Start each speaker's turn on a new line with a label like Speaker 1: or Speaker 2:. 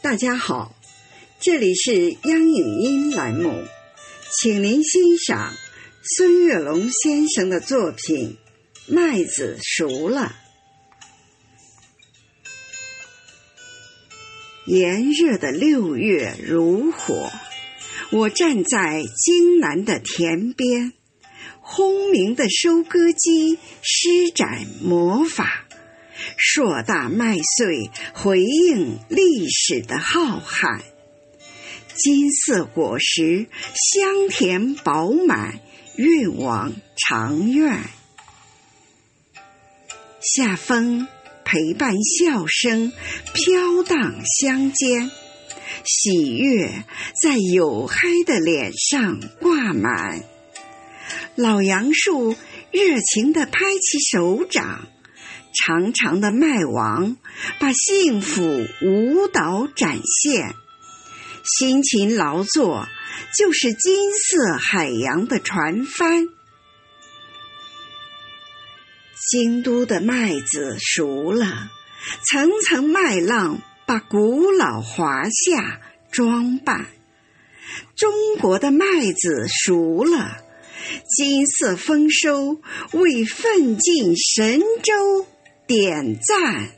Speaker 1: 大家好，这里是央影音栏目，请您欣赏孙月龙先生的作品《麦子熟了》。炎热的六月如火，我站在京南的田边，轰鸣的收割机施展魔法。硕大麦穗回应历史的浩瀚，金色果实香甜饱满，运往长院。夏风陪伴笑声飘荡乡间，喜悦在黝嗨的脸上挂满。老杨树热情地拍起手掌。长长的麦芒把幸福舞蹈展现，辛勤劳作就是金色海洋的船帆。京都的麦子熟了，层层麦浪把古老华夏装扮。中国的麦子熟了，金色丰收为奋进神州。点赞。